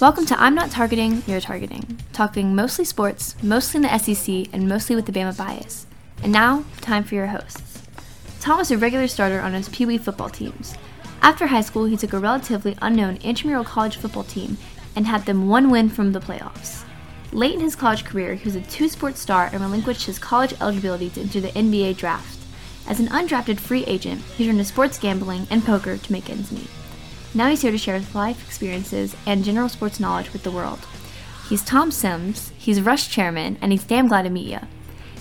Welcome to I'm Not Targeting, You're Targeting, talking mostly sports, mostly in the SEC, and mostly with the Bama bias. And now, time for your hosts. Tom was a regular starter on his Pee Wee football teams. After high school, he took a relatively unknown intramural college football team and had them one win from the playoffs. Late in his college career, he was a two sport star and relinquished his college eligibility to enter the NBA draft. As an undrafted free agent, he turned to sports gambling and poker to make ends meet. Now he's here to share his life experiences and general sports knowledge with the world. He's Tom Sims, he's Rush chairman, and he's damn glad to meet you.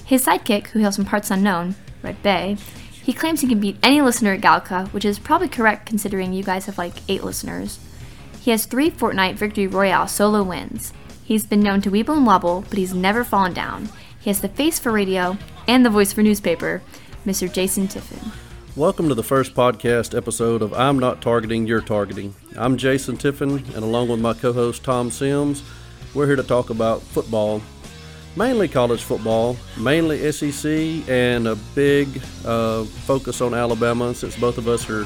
His sidekick, who hails from parts unknown, Red Bay, he claims he can beat any listener at Galca, which is probably correct considering you guys have like eight listeners. He has three Fortnite Victory Royale solo wins. He's been known to weeble and wobble, but he's never fallen down. He has the face for radio and the voice for newspaper, Mr. Jason Tiffin. Welcome to the first podcast episode of I'm Not Targeting, You're Targeting. I'm Jason Tiffin, and along with my co host Tom Sims, we're here to talk about football, mainly college football, mainly SEC, and a big uh, focus on Alabama since both of us are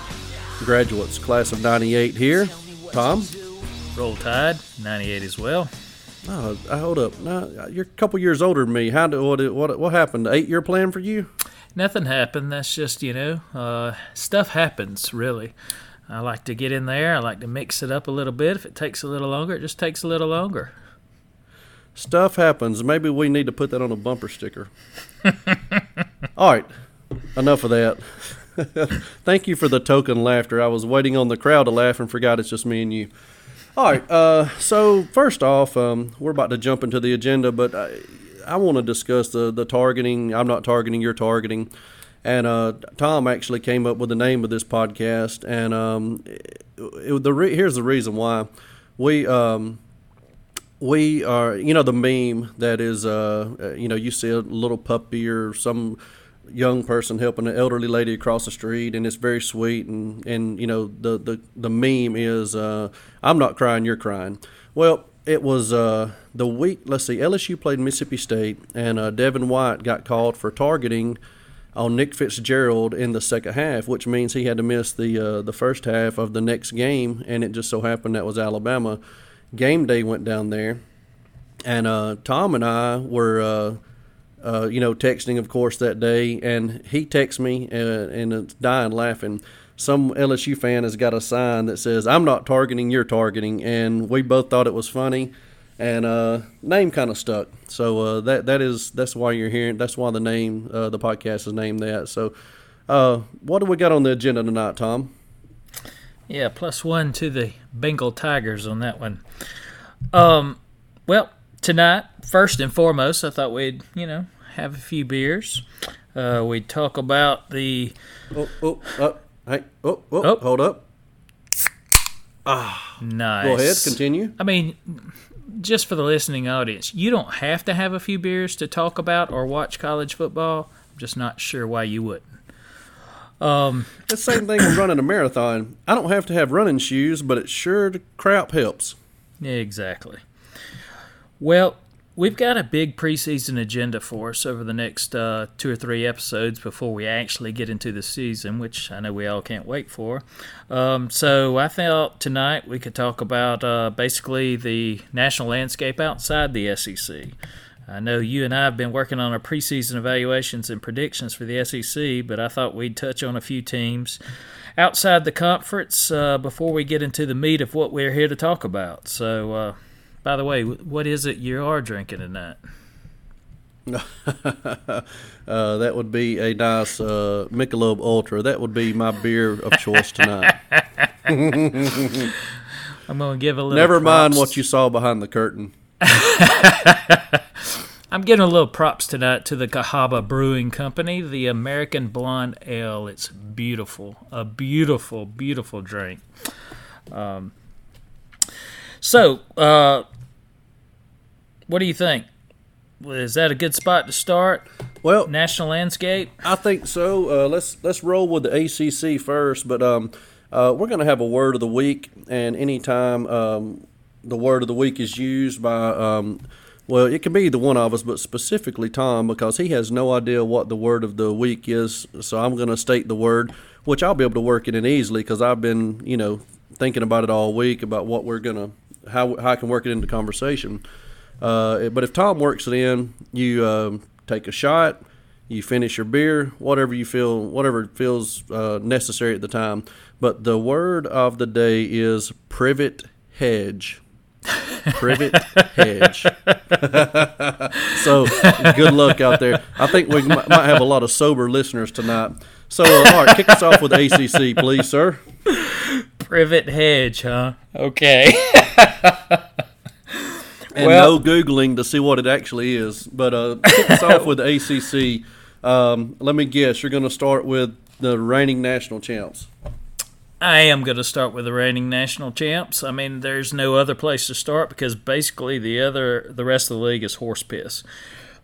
graduates, class of 98 here. Tom? Roll Tide, 98 as well. Oh, hold up. No, you're a couple years older than me. How do, what, what, what happened? Eight year plan for you? Nothing happened. That's just, you know, uh, stuff happens, really. I like to get in there. I like to mix it up a little bit. If it takes a little longer, it just takes a little longer. Stuff happens. Maybe we need to put that on a bumper sticker. All right, enough of that. Thank you for the token laughter. I was waiting on the crowd to laugh and forgot it's just me and you. All right, uh, so first off, um, we're about to jump into the agenda, but I, I want to discuss the, the targeting. I'm not targeting, you're targeting. And uh, Tom actually came up with the name of this podcast, and um, it, it- the re- here's the reason why we um, we are you know the meme that is uh, uh, you know you see a little puppy or some young person helping an elderly lady across the street and it's very sweet and and you know the the, the meme is uh, I'm not crying you're crying well it was uh, the week let's see LSU played Mississippi State and uh, Devin White got called for targeting on Nick Fitzgerald in the second half, which means he had to miss the uh, the first half of the next game, and it just so happened that was Alabama. Game day went down there, and uh, Tom and I were, uh, uh, you know, texting, of course, that day, and he texts me uh, and it's dying laughing. Some LSU fan has got a sign that says, "I'm not targeting, you're targeting," and we both thought it was funny, and uh, name kind of stuck. So uh, that that is that's why you're hearing. That's why the name uh, the podcast is named that. So, uh, what do we got on the agenda tonight, Tom? Yeah, plus one to the Bengal Tigers on that one. Um, well, tonight, first and foremost, I thought we'd, you know, have a few beers. Uh, we'd talk about the Oh, oh, oh, hey, oh, oh, Oh. hold up. Ah, nice. Go ahead, continue. I mean, just for the listening audience, you don't have to have a few beers to talk about or watch college football. I'm just not sure why you wouldn't. It's the same thing with running a marathon. I don't have to have running shoes, but it sure the crap helps. Exactly. Well, we've got a big preseason agenda for us over the next uh, two or three episodes before we actually get into the season, which I know we all can't wait for. Um, so I thought tonight we could talk about uh, basically the national landscape outside the SEC. I know you and I have been working on our preseason evaluations and predictions for the SEC, but I thought we'd touch on a few teams outside the conference uh, before we get into the meat of what we're here to talk about. So, uh, by the way, what is it you are drinking tonight? Uh, that would be a nice uh, Michelob Ultra. That would be my beer of choice tonight. I'm going to give a little. Never mind what you saw behind the curtain. I'm giving a little props tonight to the Cahaba Brewing Company, the American Blonde Ale. It's beautiful, a beautiful, beautiful drink. Um, so, uh, what do you think? Is that a good spot to start? Well, National landscape. I think so. Uh, let's let's roll with the ACC first, but um, uh, we're going to have a word of the week, and anytime um, the word of the week is used by, um, well, it can be the one of us, but specifically Tom, because he has no idea what the word of the week is. So I'm going to state the word, which I'll be able to work it in easily because I've been, you know, thinking about it all week about what we're gonna how how I can work it into conversation. Uh, but if Tom works it in, you um take a shot, you finish your beer, whatever you feel, whatever feels uh, necessary at the time. But the word of the day is privet hedge. Privet hedge. so good luck out there. I think we might might have a lot of sober listeners tonight. So, uh, all right, kick us off with ACC, please, sir. Privet hedge, huh? Okay. And Well- no Googling to see what it actually is. But uh, kick us off with the ACC. Um, let me guess, you're going to start with the reigning national champs. I am going to start with the reigning national champs. I mean, there's no other place to start because basically the other, the rest of the league is horse piss.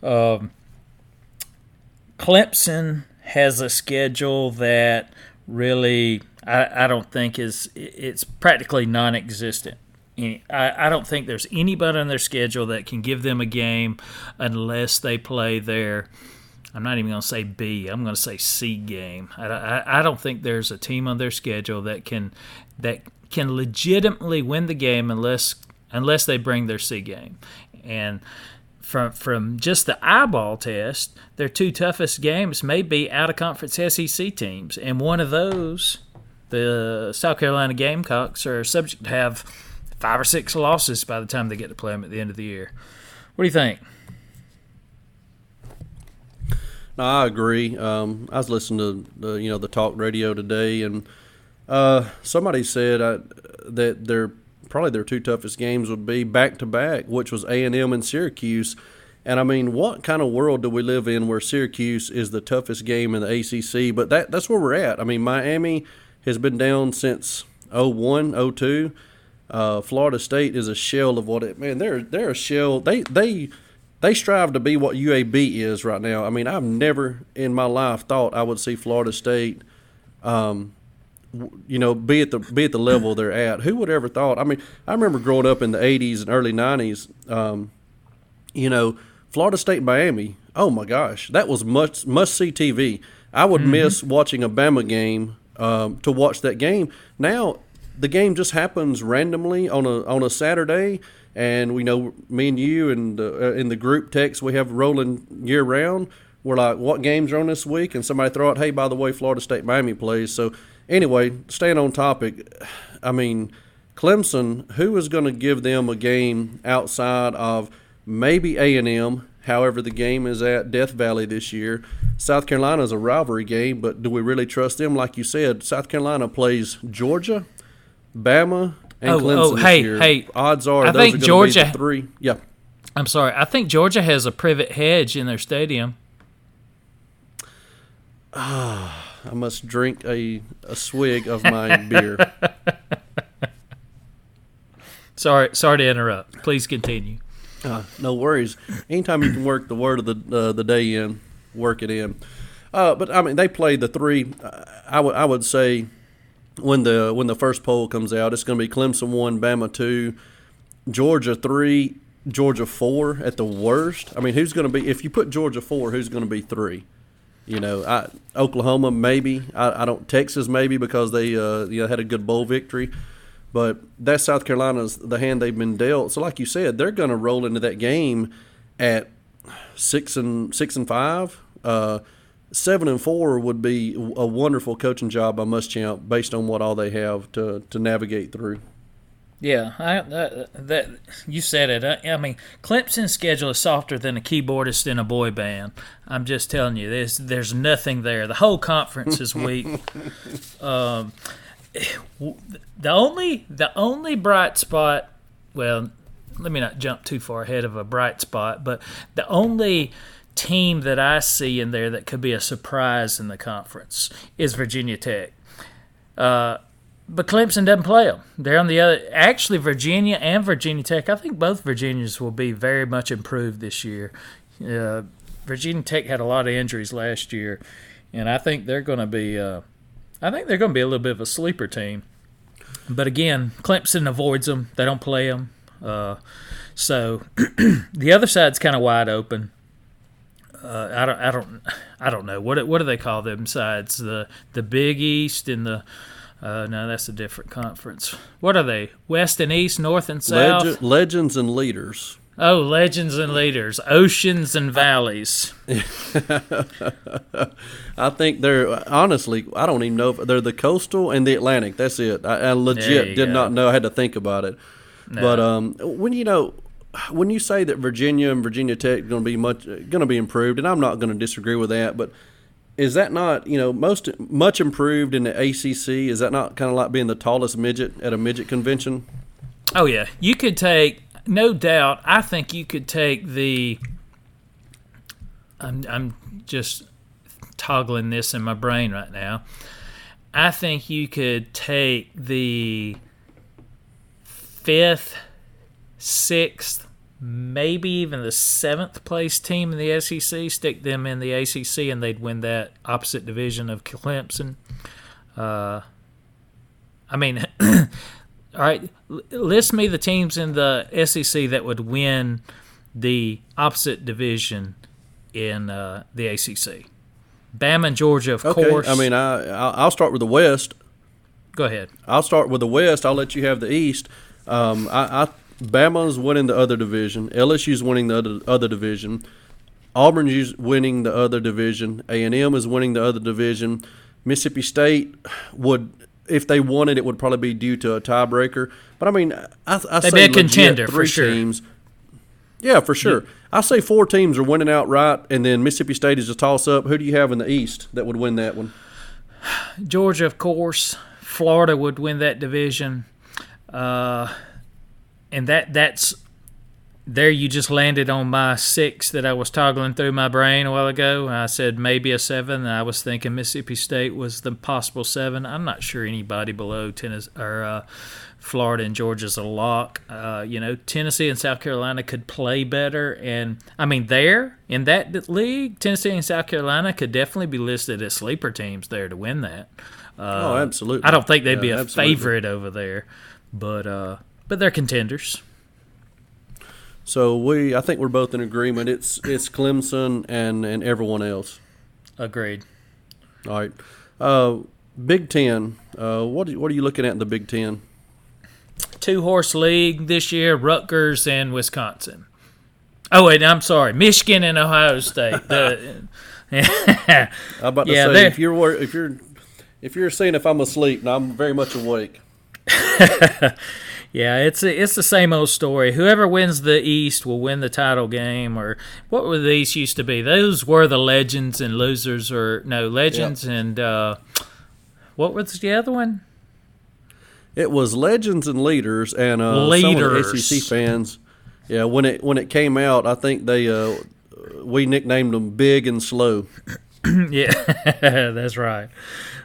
Um, Clemson has a schedule that really I, I don't think is it's practically non-existent. I, I don't think there's anybody on their schedule that can give them a game unless they play their I'm not even going to say B. I'm going to say C game. I, I, I don't think there's a team on their schedule that can that can legitimately win the game unless unless they bring their C game. And from from just the eyeball test, their two toughest games may be out of conference SEC teams, and one of those, the South Carolina Gamecocks, are subject to have five or six losses by the time they get to play them at the end of the year. What do you think? No, I agree. Um, I was listening to the you know the talk radio today, and uh, somebody said uh, that their probably their two toughest games would be back to back, which was A and M and Syracuse. And I mean, what kind of world do we live in where Syracuse is the toughest game in the ACC? But that that's where we're at. I mean, Miami has been down since 01, 02. Uh, Florida State is a shell of what it. Man, they're they're a shell. They they they strive to be what UAB is right now. I mean, I've never in my life thought I would see Florida State, um, you know, be at the be at the level they're at. Who would ever thought? I mean, I remember growing up in the '80s and early '90s. Um, you know, Florida State Miami. Oh my gosh, that was must must see TV. I would miss watching a Bama game um, to watch that game. Now the game just happens randomly on a on a Saturday, and we know me and you and uh, in the group text we have rolling year round. We're like, what games are on this week? And somebody throw out, hey, by the way, Florida State Miami plays. So anyway, staying on topic, I mean, Clemson, who is going to give them a game outside of maybe A and M? However, the game is at Death Valley this year. South Carolina is a rivalry game, but do we really trust them? Like you said, South Carolina plays Georgia, Bama, and Oh, Clemson oh, this hey, year. hey, Odds are I think are Georgia- three. Yeah, I'm sorry. I think Georgia has a privet hedge in their stadium. Ah, I must drink a, a swig of my beer. Sorry, sorry to interrupt. Please continue. Uh, no worries. Anytime you can work the word of the uh, the day in, work it in. Uh, but I mean, they play the three. I would I would say when the when the first poll comes out, it's going to be Clemson one, Bama two, Georgia three, Georgia four at the worst. I mean, who's going to be if you put Georgia four, who's going to be three? You know, I, Oklahoma maybe. I, I don't Texas maybe because they uh, you know had a good bowl victory. But that's South Carolina's the hand they've been dealt. So, like you said, they're going to roll into that game at six and six and five. Uh, seven and four would be a wonderful coaching job by Muschamp based on what all they have to to navigate through. Yeah, I, that, that you said it. I, I mean, Clemson's schedule is softer than a keyboardist in a boy band. I'm just telling you, there's there's nothing there. The whole conference is weak. um, the only the only bright spot, well, let me not jump too far ahead of a bright spot, but the only team that I see in there that could be a surprise in the conference is Virginia Tech. Uh, but Clemson doesn't play them. They're on the other. Actually, Virginia and Virginia Tech. I think both Virginias will be very much improved this year. Uh, Virginia Tech had a lot of injuries last year, and I think they're going to be. Uh, I think they're going to be a little bit of a sleeper team. But again, Clemson avoids them. They don't play them. Uh, so the other side's kind of wide open. Uh, I don't. I don't. I don't know what. What do they call them sides? The the Big East and the uh, no, that's a different conference. What are they? West and East, North and South. Legend, legends and leaders. Oh, legends and leaders, oceans and valleys. I think they're honestly. I don't even know if they're the coastal and the Atlantic. That's it. I, I legit did go. not know. I had to think about it. But um, when you know, when you say that Virginia and Virginia Tech are going to be much going to be improved, and I'm not going to disagree with that, but is that not you know most much improved in the ACC? Is that not kind of like being the tallest midget at a midget convention? Oh yeah, you could take no doubt. I think you could take the. I'm I'm just toggling this in my brain right now. I think you could take the fifth, sixth, maybe even the seventh place team in the SEC, stick them in the ACC, and they'd win that opposite division of Clemson. Uh, I mean, all right, list me the teams in the SEC that would win the opposite division in uh, the ACC. Bama and Georgia, of Okay, course. I mean, I I'll start with the West. go ahead. I'll start with the West. I'll let you have the East. Um, I, I Bama's winning the other division. LSU's winning the other other division. Auburn's winning the other division. A and M is winning the other division. Mississippi State would, if they won it, it would probably be due to a tiebreaker. But I mean, I, I They'd say be a contender, legit for three sure. teams. Yeah, for sure. I say four teams are winning outright, and then Mississippi State is a toss up. Who do you have in the East that would win that one? Georgia, of course. Florida would win that division. Uh, and that that's there you just landed on my six that I was toggling through my brain a while ago. I said maybe a seven. and I was thinking Mississippi State was the possible seven. I'm not sure anybody below Tennessee or uh, Florida and Georgia's a lock. Uh, you know, Tennessee and South Carolina could play better, and I mean there in that league, Tennessee and South Carolina could definitely be listed as sleeper teams there to win that. oh, absolutely. I don't think they'd be a absolutely. favorite over there, but uh, but they're contenders. So we, I think we're both in agreement. It's it's Clemson and and everyone else. Agreed. All right. Uh, Big Ten. Uh, what are, what are you looking at in the Big Ten? Two horse league this year: Rutgers and Wisconsin. Oh wait, I'm sorry, Michigan and Ohio State. The, I'm about to Yeah, say if you're if you're if you're seeing if I'm asleep, and I'm very much awake. yeah, it's it's the same old story. Whoever wins the East will win the title game, or what were the East used to be? Those were the legends and losers, or no legends and uh, what was the other one? It was legends and leaders, and uh, some of the SEC fans. Yeah, when it when it came out, I think they uh, we nicknamed them Big and Slow. Yeah, that's right.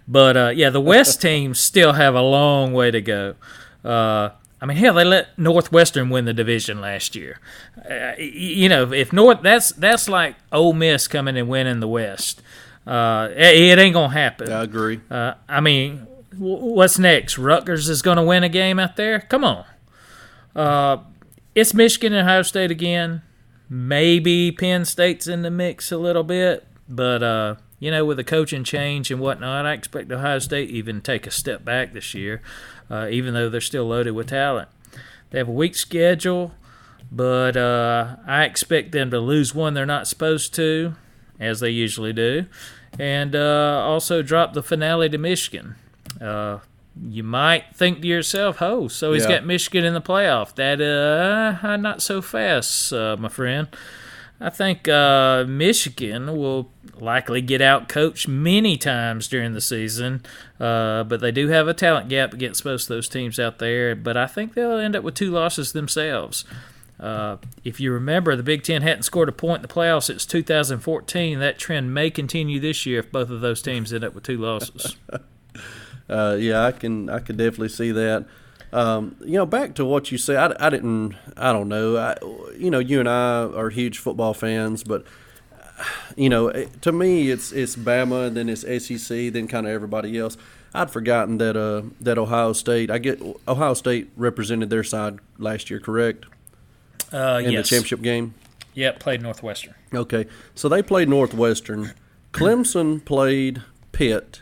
But uh, yeah, the West teams still have a long way to go. Uh, I mean, hell, they let Northwestern win the division last year. Uh, you know, if North, that's that's like Ole Miss coming and winning the West. Uh, it, it ain't gonna happen. I agree. Uh, I mean, what's next? Rutgers is going to win a game out there? Come on. Uh, it's Michigan and Ohio State again. Maybe Penn State's in the mix a little bit, but uh, you know, with the coaching change and whatnot, I expect Ohio State even take a step back this year, uh, even though they're still loaded with talent. They have a weak schedule, but uh, I expect them to lose one they're not supposed to, as they usually do, and uh, also drop the finale to Michigan. Uh, you might think to yourself, "Oh, so he's Yeah. got Michigan in the playoff." That uh, not so fast, uh, my friend. I think uh, Michigan will likely get out coached many times during the season, uh, but they do have a talent gap against most of those teams out there. But I think they'll end up with two losses themselves. Uh, if you remember, the Big Ten hadn't scored a point in the playoffs since 2014. That trend may continue this year if both of those teams end up with two losses. Uh, yeah, I can I could definitely see that. Um, you know, back to what you said, I, I didn't, I don't know. I, you know, you and I are huge football fans, but you know, to me, it's it's Bama, and then it's SEC, then kind of everybody else. I'd forgotten that uh, that Ohio State. I get Ohio State represented their side last year, correct? Uh, In yes. the championship game. Yep, played Northwestern. Okay, so they played Northwestern. Clemson played Pitt.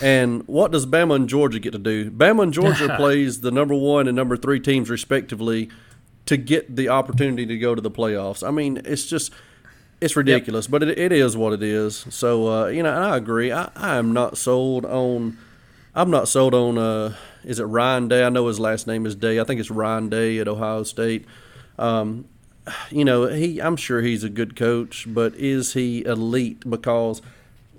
And what does Bama and Georgia get to do? Bama and Georgia plays the number one and number three teams respectively to get the opportunity to go to the playoffs. I mean, it's just it's ridiculous, but it, it is what it is. So uh, you know, and I agree. I, I am not sold on. I'm not sold on. Uh, is it Ryan Day? I know his last name is Day. I think it's Ryan Day at Ohio State. Um, you know, he. I'm sure he's a good coach, but is he elite? Because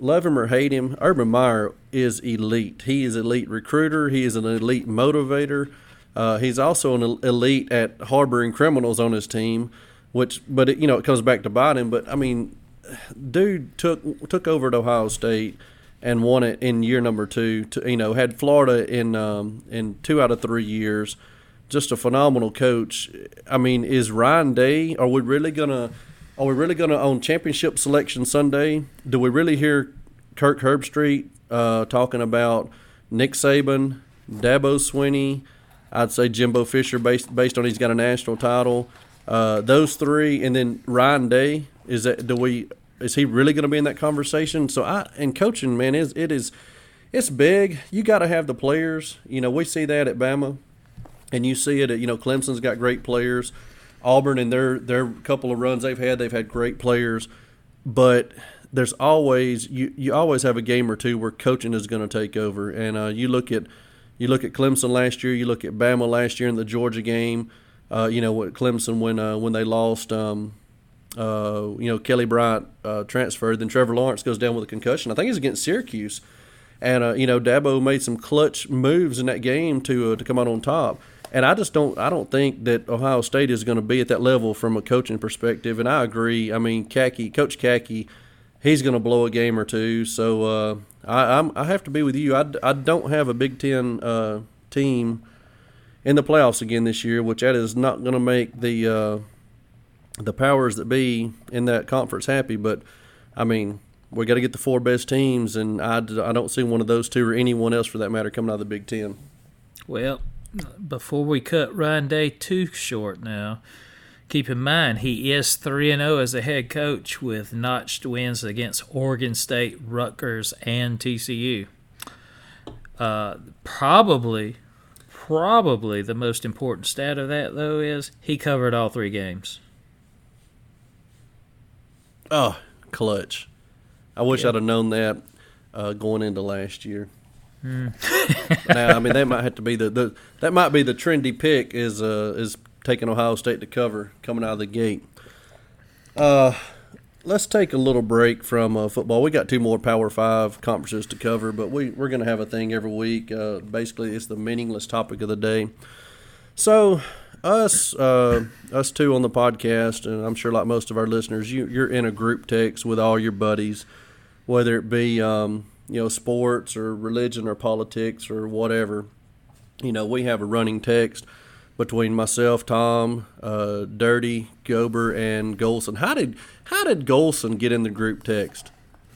love him or hate him, Urban Meyer is elite. He is elite recruiter. He is an elite motivator. Uh, he's also an elite at harboring criminals on his team, which, but it, you know, it comes back to him. But I mean, dude took took over at Ohio State and won it in year number two. To, you know, had Florida in um, in two out of three years. Just a phenomenal coach. I mean, is Ryan Day? Are we really gonna? Are we really gonna on championship selection Sunday? Do we really hear Kirk Herbstreit uh, talking about Nick Saban, Dabo Swinney? I'd say Jimbo Fisher, based based on he's got a national title. Uh, those three, and then Ryan Day. Is that do we? Is he really going to be in that conversation? So I and coaching, man, is it is it's big. You got to have the players. You know, we see that at Bama, and you see it at you know Clemson's got great players. Auburn and their their couple of runs they've had, they've had great players, but there's always you you always have a game or two where coaching is going to take over. And uh, you look at you look at Clemson last year, you look at Bama last year in the Georgia game. Uh, you know what Clemson when uh, when they lost. Um, uh, you know Kelly Bryant uh, transferred, then Trevor Lawrence goes down with a concussion. I think it's against Syracuse, and uh, you know Dabo made some clutch moves in that game to uh, to come out on top. And I just don't I don't think that Ohio State is going to be at that level from a coaching perspective. And I agree. I mean, Kaki, Coach Kaki, he's going to blow a game or two. So uh, I I'm, I have to be with you. I, I don't have a Big Ten uh, team in the playoffs again this year, which that is not going to make the uh, the powers that be in that conference happy. But I mean, we got to get the four best teams, and I, I don't see one of those two or anyone else for that matter coming out of the Big Ten. Well, before we cut Ryan Day too short now, keep in mind he is 3 and 0 as a head coach with notched wins against Oregon State, Rutgers, and TCU. Uh, probably, probably the most important stat of that, though, is he covered all three games. Oh, clutch! I wish Yeah. I'd have known that uh, going into last year. now, I mean, that might have to be the, the that might be the trendy pick is uh, is taking Ohio State to cover coming out of the gate. Uh, let's take a little break from uh, football. We got two more Power Five conferences to cover, but we we're gonna have a thing every week. Uh, basically, it's the meaningless topic of the day. So, us uh, us two on the podcast, and I'm sure like most of our listeners, you you're in a group text with all your buddies, whether it be um, you know sports or religion or politics or whatever. You know, we have a running text between myself, Tom, uh, Dirty, Gober, and Golson. How did how did Golson get in the group text?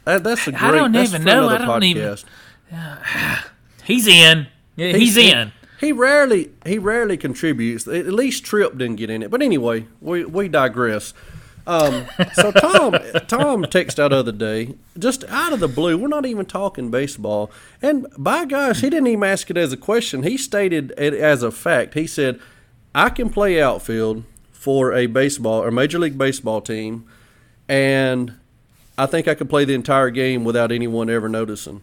That, that's a great. I don't even know. I don't even- podcast. He's in. Yeah, he's, he- in. He rarely he rarely contributes. At least Trip didn't get in it. But anyway, we we digress. Um, so Tom Tom texted out the other day, just out of the blue. We're not even talking baseball, and by gosh, he didn't even ask it as a question. He stated it as a fact. He said, "I can play outfield for a baseball or major league baseball team, and I think I could play the entire game without anyone ever noticing."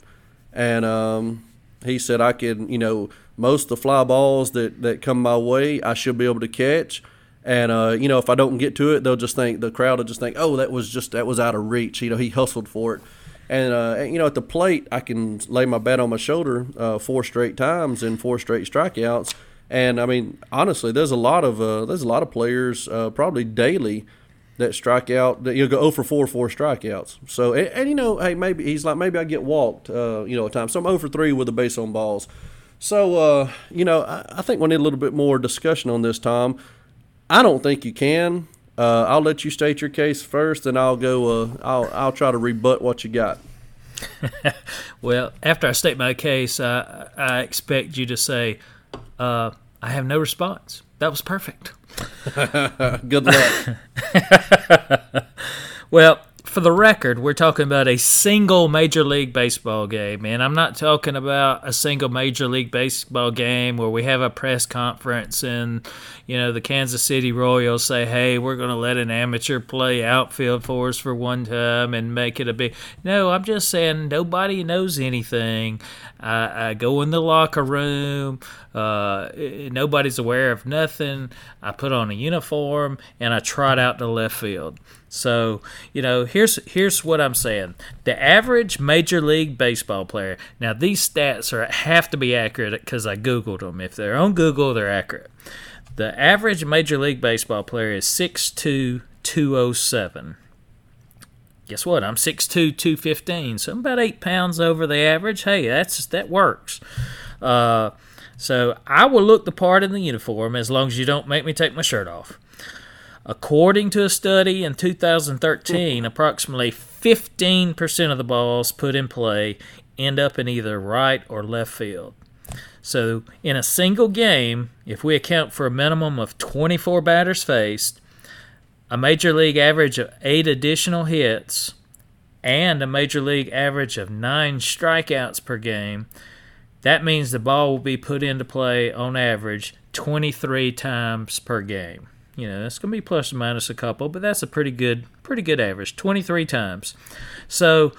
And um, He said I can, you know, most of the fly balls that that come my way, I should be able to catch. And uh, you know, if I don't get to it, they'll just think the crowd will just think, "Oh, that was just that was out of reach." You know, he hustled for it. And uh, and, you know, at the plate, I can lay my bat on my shoulder uh, four straight times and four straight strikeouts. And I mean, honestly, there's a lot of uh, there's a lot of players uh, probably daily that strike out that you'll go 0 for 4 4 strikeouts. So and, and you know, hey, maybe he's like maybe I get walked, uh, you know, a time. So I'm 0 for 3 with a base on balls. So uh, you know, I, I think we need a little bit more discussion on this, Tom. I don't think you can. Uh, I'll let you state your case first, and I'll go. Uh, I'll I'll try to rebut what you got. Well, after I state my case, I, I expect you to say, uh, I have no response. That was perfect. Good luck. Well, for the record, we're talking about a single Major League Baseball game, and I'm not talking about a single Major League Baseball game where we have a press conference and, you know, the Kansas City Royals say, hey, we're going to let an amateur play outfield for us for one time and make it a big. No, I'm just saying nobody knows anything. I, I go in the locker room, uh, nobody's aware of nothing. I put on a uniform and I trot out to left field. So, you know, here's here's what I'm saying. The average Major League Baseball player. Now, these stats are have to be accurate because I googled them. If they're on Google, they're accurate. The average Major League Baseball player is 6'2", 207. Guess what? I'm 6'2", 215, so I'm about eight pounds over the average. Hey, that's that works. Uh, so I will look the part in the uniform as long as you don't make me take my shirt off. According to a study in 2013, approximately 15% of the balls put in play end up in either right or left field. So, in a single game, if we account for a minimum of 24 batters faced, a major league average of eight additional hits, and a major league average of nine strikeouts per game, that means the ball will be put into play on average 23 times per game. You know, that's going to be plus or minus a couple, but that's a pretty good pretty good average, 23 times. So,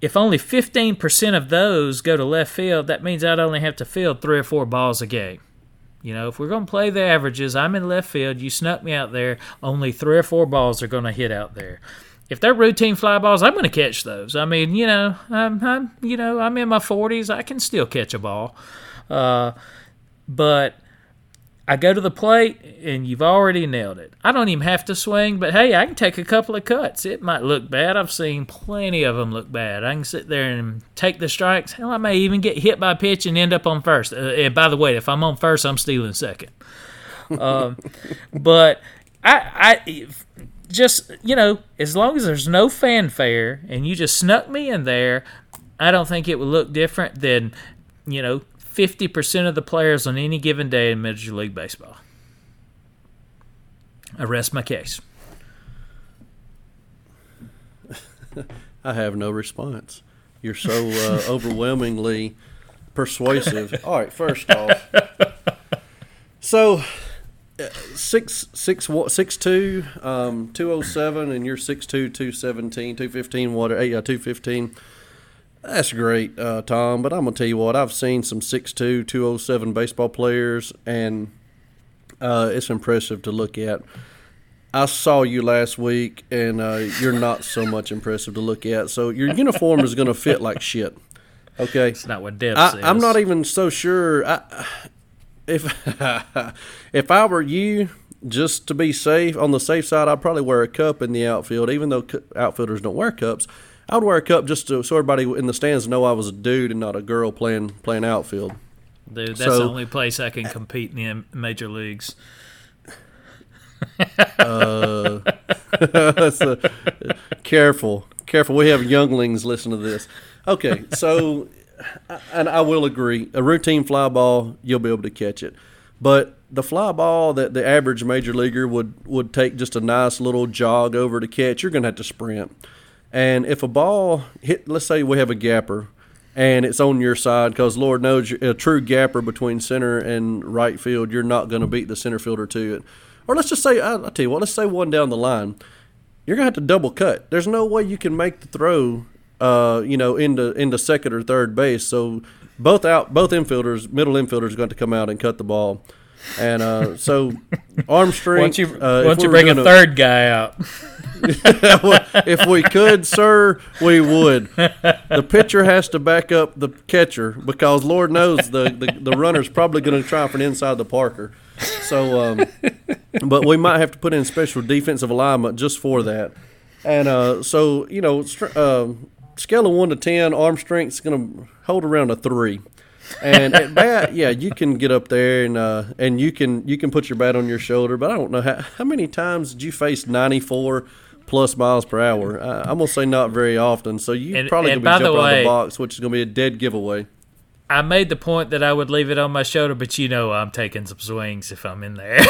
if only 15% of those go to left field, that means I'd only have to field 3 or 4 balls a game. You know, if we're going to play the averages, I'm in left field, you snuck me out there, only 3 or 4 balls are going to hit out there if they're routine fly balls, I'm going to catch those. I mean, you know, I'm, I'm, you know, I'm in my 40s. I can still catch a ball, uh, but I go to the plate and you've already nailed it. I don't even have to swing, but hey, I can take a couple of cuts. It might look bad. I've seen plenty of them look bad. I can sit there and take the strikes. Hell, I may even get hit by a pitch and end up on first. Uh, and by the way, if I'm on first, I'm stealing second. Um, but I, I just you know, as long as there's no fanfare and you just snuck me in there, I don't think it would look different than you know fifty percent of the players on any given day in Major League Baseball. I rest my case. I have no response. You're so uh, overwhelmingly persuasive. All right, first off, so uh, six six wa- six two um, two oh seven, and you're six two two seventeen two fifteen water yeah two fifteen. That's great, uh, Tom. But I'm gonna tell you what I've seen some 6'2", 207 baseball players, and uh, it's impressive to look at. I saw you last week, and uh, you're not so much impressive to look at. So your uniform is going to fit like shit. Okay, It's not what Deb I, says. I'm not even so sure. I, if if I were you, just to be safe on the safe side, I'd probably wear a cup in the outfield. Even though outfielders don't wear cups, I would wear a cup just to, so everybody in the stands know I was a dude and not a girl playing playing outfield. Dude, that's So- the only place I can compete in the major leagues. Uh, that's a, careful, careful. We have younglings listen to this. Okay, so and I will agree, a routine fly ball you'll be able to catch it, but the fly ball that the average major leaguer would would take just a nice little jog over to catch, you're gonna have to sprint. And if a ball hit, let's say we have a gapper, and it's on your side, because Lord knows a true gapper between center and right field, you're not going to beat the center fielder to it. Or let's just say, I- I'll tell you what, let's say one down the line, you're gonna have to double cut. There's no way you can make the throw, uh, you know, into into second or third base. So both out, both infielders, middle infielders, are going to come out and cut the ball. And uh, so, arm Why strength. don't you, uh, why don't you we bring a third guy out? if we could, sir, we would. The pitcher has to back up the catcher because Lord knows the, the, the runner's probably going to try for an inside the Parker. So, um, but we might have to put in special defensive alignment just for that. And uh, so, you know, str- uh, scale of one to ten, arm strength's going to hold around a three. And at bat, yeah, you can get up there and uh, and you can you can put your bat on your shoulder. But I don't know how how many times did you face ninety four plus miles per hour? Uh, I'm gonna say not very often. So you And- probably and gonna be the jumping way- the box, which is gonna be a dead giveaway. I made the point that I would leave it on my shoulder, but you know I'm taking some swings if I'm in there.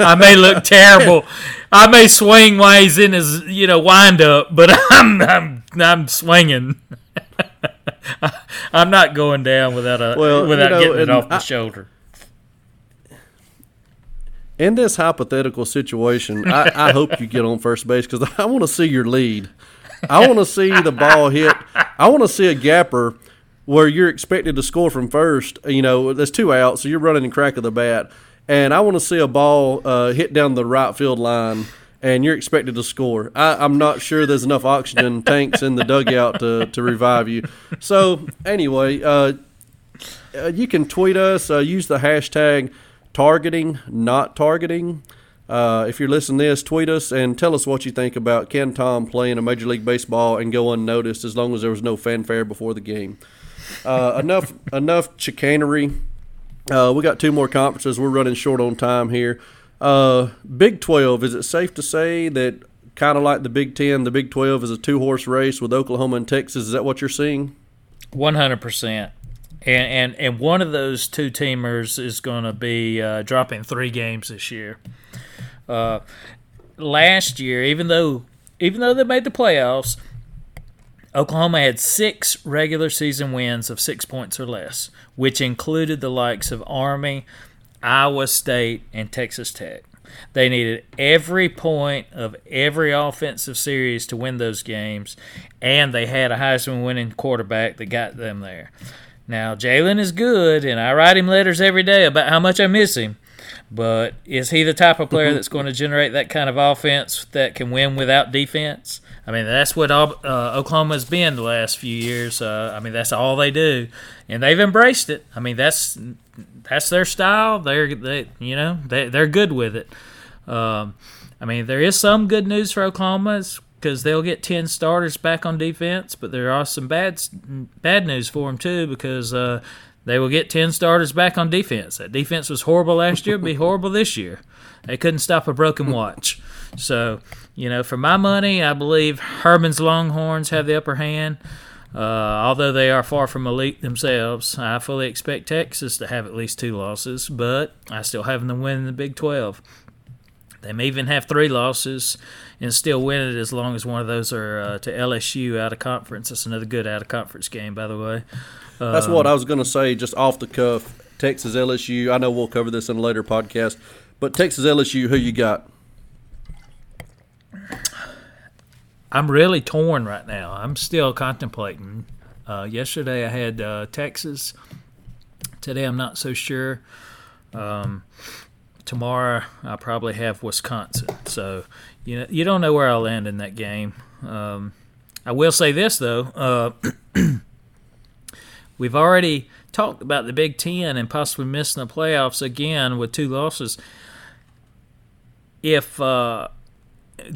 I may look terrible. I may swing while he's in his you know wind up, but I'm I'm I'm swinging. I'm not going down without a Well, you without know, getting it off the I- shoulder. In this hypothetical situation, I, I hope you get on first base because I want to see your lead. I want to see the ball hit. I want to see a gapper where you're expected to score from first. You know, there's two outs, so you're running in crack of the bat, and I want to see a ball uh, hit down the right field line, and you're expected to score. I, I'm not sure there's enough oxygen tanks in the dugout to, to revive you. So anyway, uh, uh, you can tweet us. Uh, use the hashtag targeting, not targeting. Uh, if you're listening to this, tweet us and tell us what you think about Ken Tom playing a Major League Baseball and go unnoticed as long as there was no fanfare before the game. Uh, enough, enough chicanery. Uh, we got two more conferences. We're running short on time here. Uh, Big 12, is it safe to say that kind of like the Big 10, the Big 12 is a two horse race with Oklahoma and Texas? Is that what you're seeing? One hundred percent. And, and and one of those two teamers is going to be uh, dropping three games this year. Uh, last year, even though even though they made the playoffs, Oklahoma had six regular season wins of six points or less, which included the likes of Army, Iowa State, and Texas Tech. They needed every point of every offensive series to win those games, and they had a Heisman winning quarterback that got them there. Now, Jalen is good, and I write him letters every day about how much I miss him. But is he the type of player that's going to generate that kind of offense that can win without defense? I mean, that's what Ob- uh, Oklahoma's been the last few years. Uh, I mean, that's all they do, and they've embraced it. I mean, that's that's their style. They're they you know they they're good with it. Um, I mean, there is some good news for Oklahoma because they'll get ten starters back on defense, but there are some bad bad news for them too because uh, they will get ten starters back on defense. That defense was horrible last year; be horrible this year. They couldn't stop a broken watch. So, you know, for my money, I believe Herman's Longhorns have the upper hand. Uh, although they are far from elite themselves, I fully expect Texas to have at least two losses, but I still have them win the Big 12. They may even have three losses and still win it as long as one of those are uh, to LSU out of conference. That's another good out of conference game, by the way. That's what I was going to say, just off the cuff. Texas LSU. I know we'll cover this in a later podcast, but Texas LSU, who you got? I'm really torn right now. I'm still contemplating. Uh, yesterday I had uh, Texas. Today I'm not so sure. Um, tomorrow I probably have Wisconsin. So you know you don't know where I'll land in that game. Um, I will say this though. Uh, we've already talked about the Big Ten and possibly missing the playoffs again with two losses. If uh,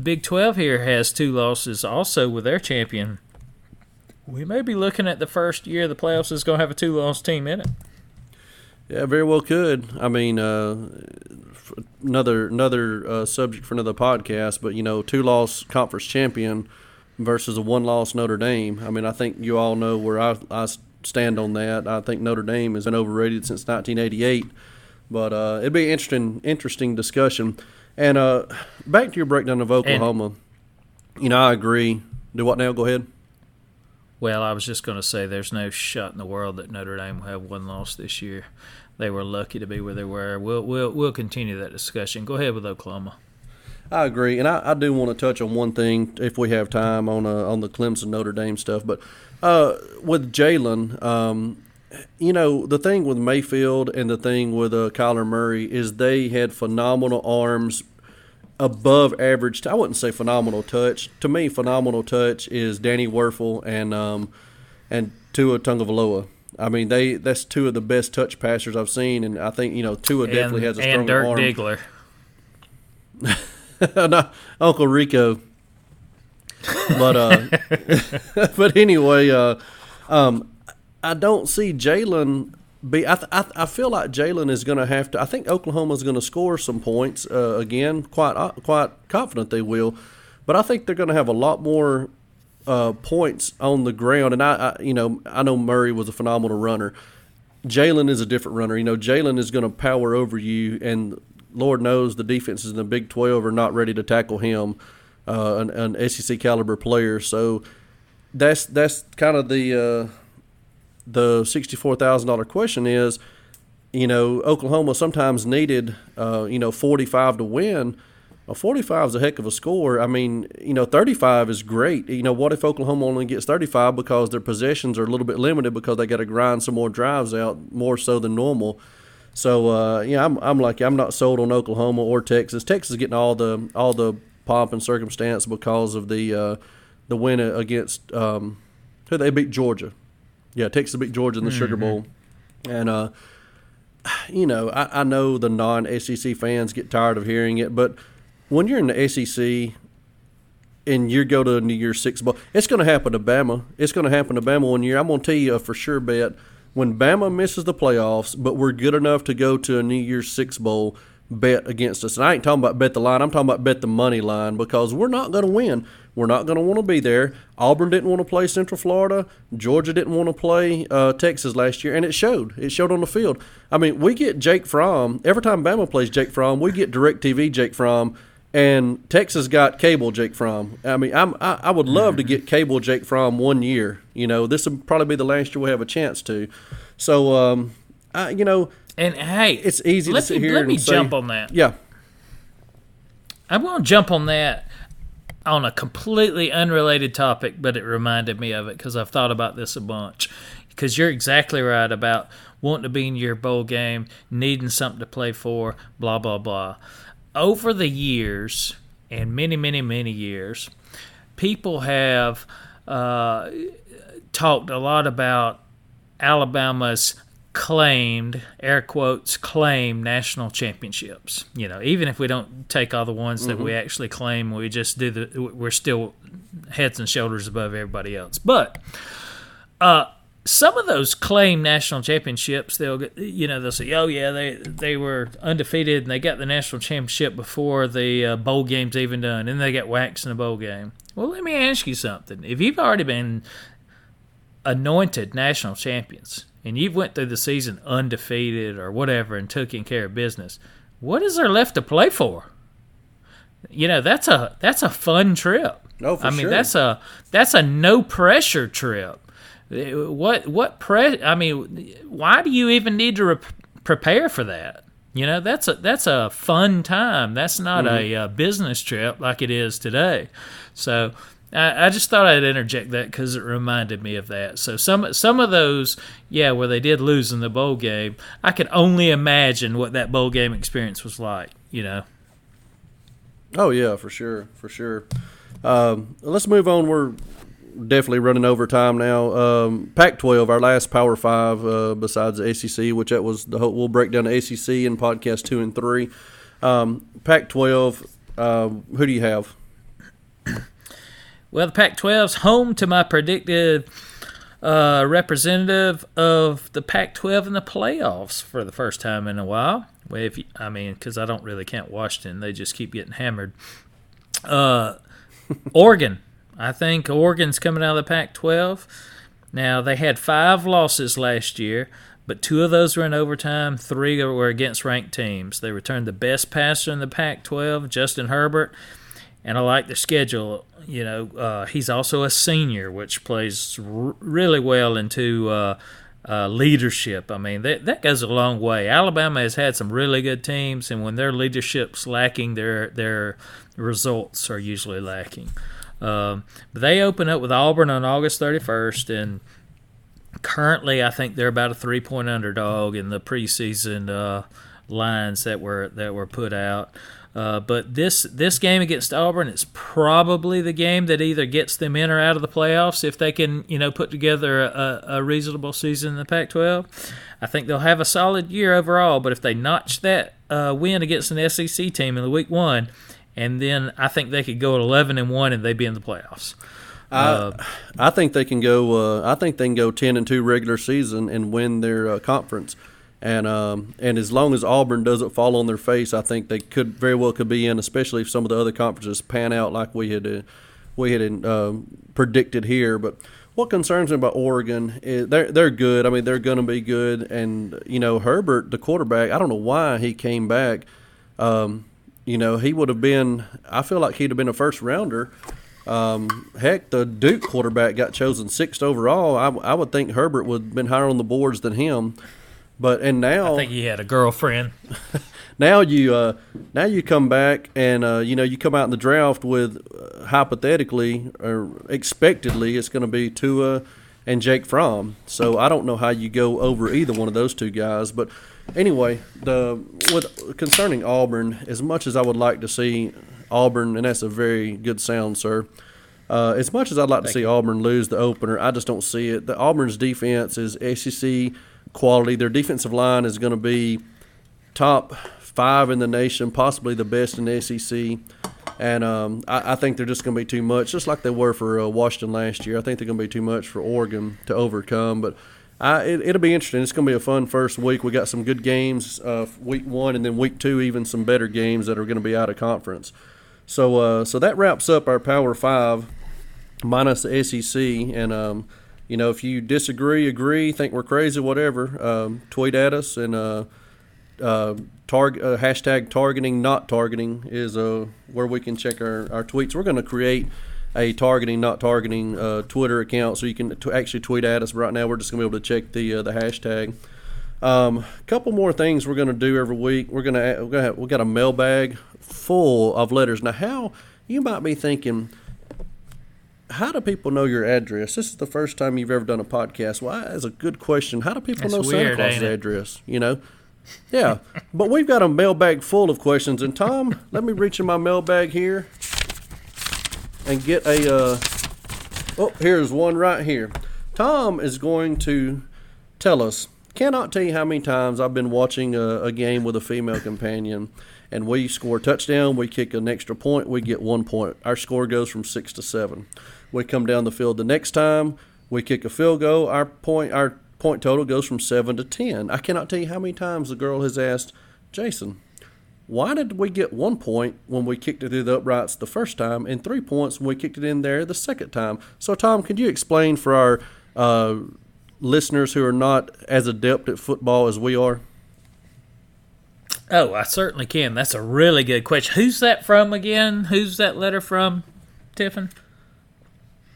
Big 12 here has two losses also with their champion. We may be looking at the first year the playoffs is going to have a two loss team in it. Yeah, very well could. I mean, uh, another another uh, subject for another podcast, but you know, two loss conference champion versus a one loss Notre Dame. I mean, I think you all know where I, I stand on that. I think Notre Dame has been overrated since 1988, but uh, it'd be an interesting interesting discussion. And uh, back to your breakdown of Oklahoma. you know, I agree. Do what now? Go ahead. Well, I was just going to say there's no shot in the world that Notre Dame will have one loss this year. They were lucky to be where they were. We'll we'll we'll continue that discussion. Go ahead with Oklahoma. I agree, and I, I do want to touch on one thing if we have time on uh, on the Clemson Notre Dame stuff. But uh, with Jalen, um, you know, the thing with Mayfield and the thing with uh, Kyler Murray is they had phenomenal arms, above average. I wouldn't say phenomenal touch. To me, phenomenal touch is Danny Wuerffel and um, and Tua Tagovailoa. I mean, they that's two of the best touch passers I've seen, and I think you know Tua definitely has a and Dirk arm. Diggler. no, Uncle Rico. But uh, but anyway, uh, um, I don't see Jalen be. I, th- I, th- I feel like Jalen is going to have to. I think Oklahoma's going to score some points uh, again. Quite uh, quite confident they will, but I think they're going to have a lot more uh, points on the ground. And I, I, you know, I know Murray was a phenomenal runner. Jalen is a different runner. You know, Jalen is going to power over you, and Lord knows the defenses in the Big 12 are not ready to tackle him, uh, an, an SEC caliber player. So that's that's kind of the uh, the sixty four thousand dollar question is, you know, Oklahoma sometimes needed uh, you know forty five to win. A 45 is a heck of a score. I mean, you know, 35 is great. You know, what if Oklahoma only gets 35 because their possessions are a little bit limited because they got to grind some more drives out more so than normal. So uh, yeah, I'm I'm like I'm not sold on Oklahoma or Texas. Texas is getting all the all the pomp and circumstance because of the uh, the win against um, who they beat Georgia. Yeah, Texas beat Georgia in the Sugar Bowl, and uh, you know I, I know the non-SEC fans get tired of hearing it, but when you're in the SEC and you go to a New Year's Six bowl, it's going to happen to Bama. It's going to happen to Bama one year. I'm going to tell you a for sure bet when Bama misses the playoffs, but we're good enough to go to a New Year's Six bowl. Bet against us, and I ain't talking about bet the line. I'm talking about bet the money line because we're not going to win. We're not going to want to be there. Auburn didn't want to play Central Florida. Georgia didn't want to play uh, Texas last year, and it showed. It showed on the field. I mean, we get Jake Fromm every time Bama plays Jake Fromm. We get DirecTV Jake Fromm and Texas got cable Jake Fromm. I mean, I'm, I, I would love to get cable Jake Fromm one year. You know, this would probably be the last year we have a chance to. So, um, I, you know, And hey, it's easy let to sit me, here let me say, jump on that. Yeah, I'm going to jump on that on a completely unrelated topic, but it reminded me of it because I've thought about this a bunch. Because you're exactly right about wanting to be in your bowl game, needing something to play for, blah, blah, blah. Over the years, and many, many, many years, people have uh, talked a lot about Alabama's claimed air quotes claim national championships. You know even if we don't take all the ones that we actually claim we just do the we're still heads and shoulders above everybody else. But uh some of those claim national championships they'll get you know they'll say oh yeah they they were undefeated and they got the national championship before the uh, bowl game's even done and they got waxed in a bowl game. Well let me ask you something. If you've already been anointed national champions and you've went through the season undefeated or whatever and taking care of business. What is there left to play for? You know that's a that's a fun trip. For i mean sure. that's a that's a no pressure trip. What what pre i mean why do you even need to re- prepare for that? You know that's a that's a fun time. That's not a uh, business trip like it is today. So I, I just thought I'd interject that because it reminded me of that. So some some of those, yeah, where they did lose in the bowl game, I could only imagine what that bowl game experience was like. You know, Oh yeah, for sure, for sure. Um, let's move on. We're definitely running over time now. Um, Pac-12, our last Power Five, uh, besides the ACC, which that was the whole, we'll break down the ACC in podcast two and three. Um, Pac-12, uh, who do you have? Well, the Pac-12's home to my predicted uh, representative of the Pac-12 in the playoffs for the first time in a while. Well, if you, I mean, because I don't really count Washington, they just keep getting hammered. Uh, Oregon, I think Oregon's coming out of the Pac-12. Now they had five losses last year, but two of those were in overtime. Three were against ranked teams. They returned the best passer in the Pac-12, Justin Herbert, and I like the schedule. You know, uh, he's also a senior, which plays r- really well into uh, uh, leadership. I mean, that that goes a long way. Alabama has had some really good teams, and when their leadership's lacking, their their results are usually lacking. Um, but they open up with Auburn on August 31st, and currently I think they're about a three point underdog in the preseason uh, lines that were that were put out. Uh, but this this game against Auburn is probably the game that either gets them in or out of the playoffs if they can you know put together a, a reasonable season in the Pac-12. I think they'll have a solid year overall. But if they notch that uh, win against an SEC team in the week one, and then I think they could go at 11 and one and they'd be in the playoffs. I, I think they can go. Uh, I think they can go ten and two regular season and win their uh, conference. And um, and as long as Auburn doesn't fall on their face, I think they could very well could be in, especially if some of the other conferences pan out like we had uh, we had um, predicted here. But what concerns me about Oregon is they're they're good. I mean, they're going to be good. And you know, Herbert, the quarterback, I don't know why he came back. Um, you know, he would have been. I feel like he'd have been a first rounder. Um, heck, the Duke quarterback got chosen sixth overall. I, I would think Herbert would have been higher on the boards than him. But and now I think he had a girlfriend. now you uh, now you come back and uh, you know you come out in the draft with uh, hypothetically or expectedly it's going to be Tua and Jake Fromm. So I don't know how you go over either one of those two guys. But anyway, the with concerning Auburn, as much as I would like to see Auburn, and that's a very good sound, sir. Uh, as much as I'd like to see Auburn lose the opener, I just don't see it. The Auburn's defense is SEC quality. Their defensive line is going to be top five in the nation, possibly the best in the SEC. And um, I, I, think they're just going to be too much, just like they were for uh, Washington last year. I think they're going to be too much for Oregon to overcome. But I, it, will be interesting. It's going to be a fun first week. We got some good games uh, week one, and then week two, even some better games that are going to be out of conference. So, uh, so that wraps up our Power Five, minus the SEC. And um, you know, if you disagree, agree, think we're crazy, whatever, um, tweet at us and uh, uh, target uh, hashtag targeting not targeting is uh, where we can check our, our tweets. We're going to create a targeting not targeting uh, Twitter account so you can t- actually tweet at us. Right now, we're just going to be able to check the uh, the hashtag. A um, couple more things we're going to do every week. We're going to we got a mailbag full of letters. Now, how you might be thinking how do people know your address? This is the first time you've ever done a podcast. Well, is a good question. How do people That's know weird, Santa Claus's address? You know? Yeah. but we've got a mailbag full of questions. And Tom, let me reach in my mailbag here and get a. Uh, oh, here's one right here. Tom is going to tell us. Cannot tell you how many times I've been watching a, a game with a female companion, and we score a touchdown, we kick an extra point, we get one point. Our score goes from six to seven. We come down the field the next time, we kick a field goal, our point our point total goes from seven to ten. I cannot tell you how many times the girl has asked, Jason, why did we get one point when we kicked it through the uprights the first time and three points when we kicked it in there the second time? So, Tom, could you explain for our uh, listeners who are not as adept at football as we are? Oh, I certainly can. That's a really good question. Who's that from again? Who's that letter from, Tiffin?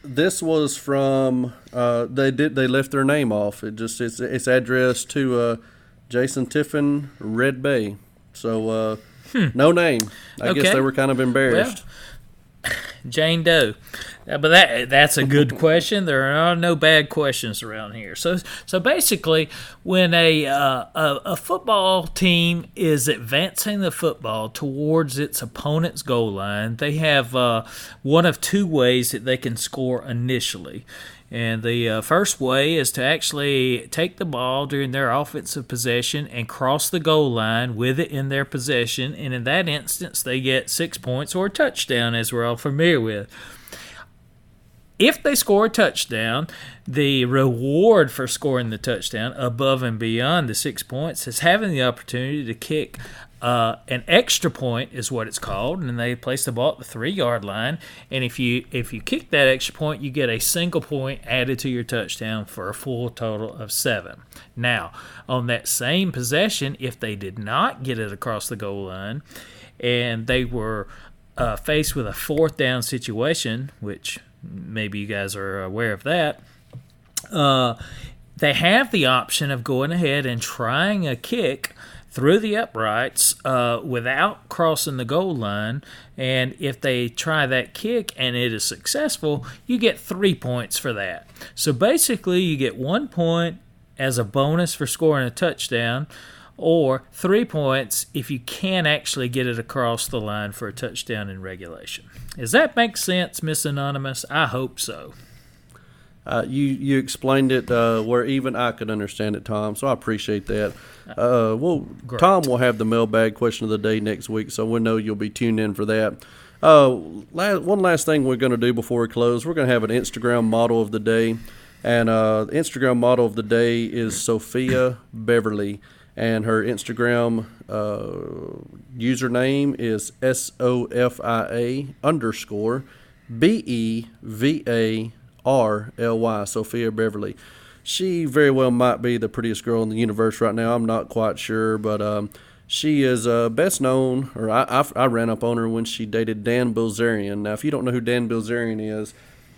This was from uh, they did they left their name off. It just it's it's addressed to uh, Jason Tiffin, Red Bay. So uh, no name. I guess they were kind of embarrassed. Jane Doe. Uh, But that that's a good question. There are no bad questions around here. So so basically, when a uh, a, a football team is advancing the football towards its opponent's goal line, they have uh, one of two ways that they can score initially. And the uh, first way is to actually take the ball during their offensive possession and cross the goal line with it in their possession. And in that instance, they get six points or a touchdown, as we're all familiar with. If they score a touchdown, the reward for scoring the touchdown above and beyond the six points is having the opportunity to kick uh, an extra point is what it's called, and they place the ball at the three yard line. And if you if you kick that extra point, you get a single point added to your touchdown for a full total of seven. Now, on that same possession, if they did not get it across the goal line, and they were uh, faced with a fourth down situation, which maybe you guys are aware of that. Uh, they have the option of going ahead and trying a kick through the uprights uh, without crossing the goal line. And if they try that kick and it is successful, you get three points for that. So basically, you get one point as a bonus for scoring a touchdown, or three points if you can actually get it across the line for a touchdown in regulation. Does that make sense, Miss Anonymous? I hope so. Uh, you you explained it uh, where even I could understand it, Tom. So I appreciate that. Uh, well, Great. Tom will have the mailbag question of the day next week, so we know you'll be tuned in for that. Uh, la one last thing we're going to do before we close, we're going to have an Instagram model of the day, and uh, the Instagram model of the day is Sofia Bevarly, and her Instagram uh, username is S O F I A underscore B E V A R L Y, Sofia Bevarly. She very well might be the prettiest girl in the universe right now. I'm not quite sure, but um, she is uh, best known, or I, I, I ran up on her when she dated Dan Bilzerian. Now, if you don't know who Dan Bilzerian is,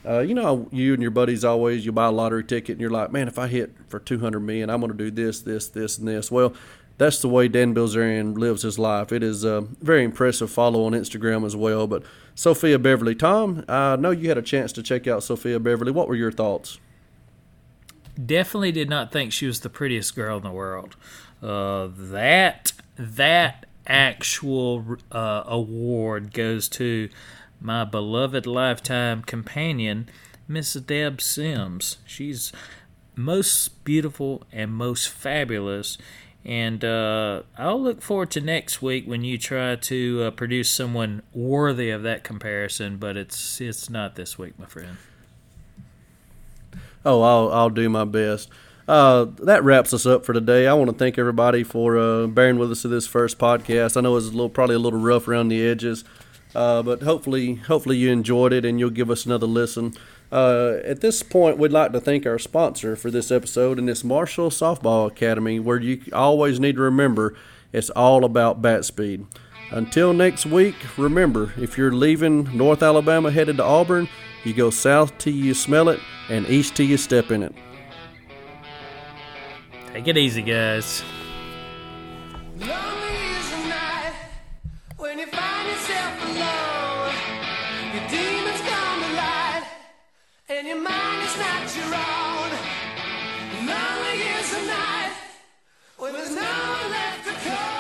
uh, you know you and your buddies always you buy a lottery ticket and you're like, man, if I hit for 200 million, I'm going to do this, this, this, and this. Well, that's the way Dan Bilzerian lives his life. It is a very impressive follow on Instagram as well. But Sofia Bevarly, Tom, I know you had a chance to check out Sofia Bevarly. What were your thoughts? definitely did not think she was the prettiest girl in the world. Uh, that that actual uh, award goes to my beloved lifetime companion, Miss Deb Sims. She's most beautiful and most fabulous. And uh, I'll look forward to next week when you try to uh, produce someone worthy of that comparison. But it's it's not this week, my friend. Oh, I'll I'll do my best. Uh, that wraps us up for today. I want to thank everybody for uh, bearing with us to this first podcast. I know it was a little, probably a little rough around the edges, uh, but hopefully, hopefully you enjoyed it and you'll give us another listen. Uh, at this point, we'd like to thank our sponsor for this episode, and it's Marshall Softball Academy, where you always need to remember it's all about bat speed. Until next week, remember if you're leaving North Alabama headed to Auburn, you go south till you smell it and east till you step in it. Take it easy, guys. Lonely And your mind is not your own. Lonely is the night when there's no one left to call.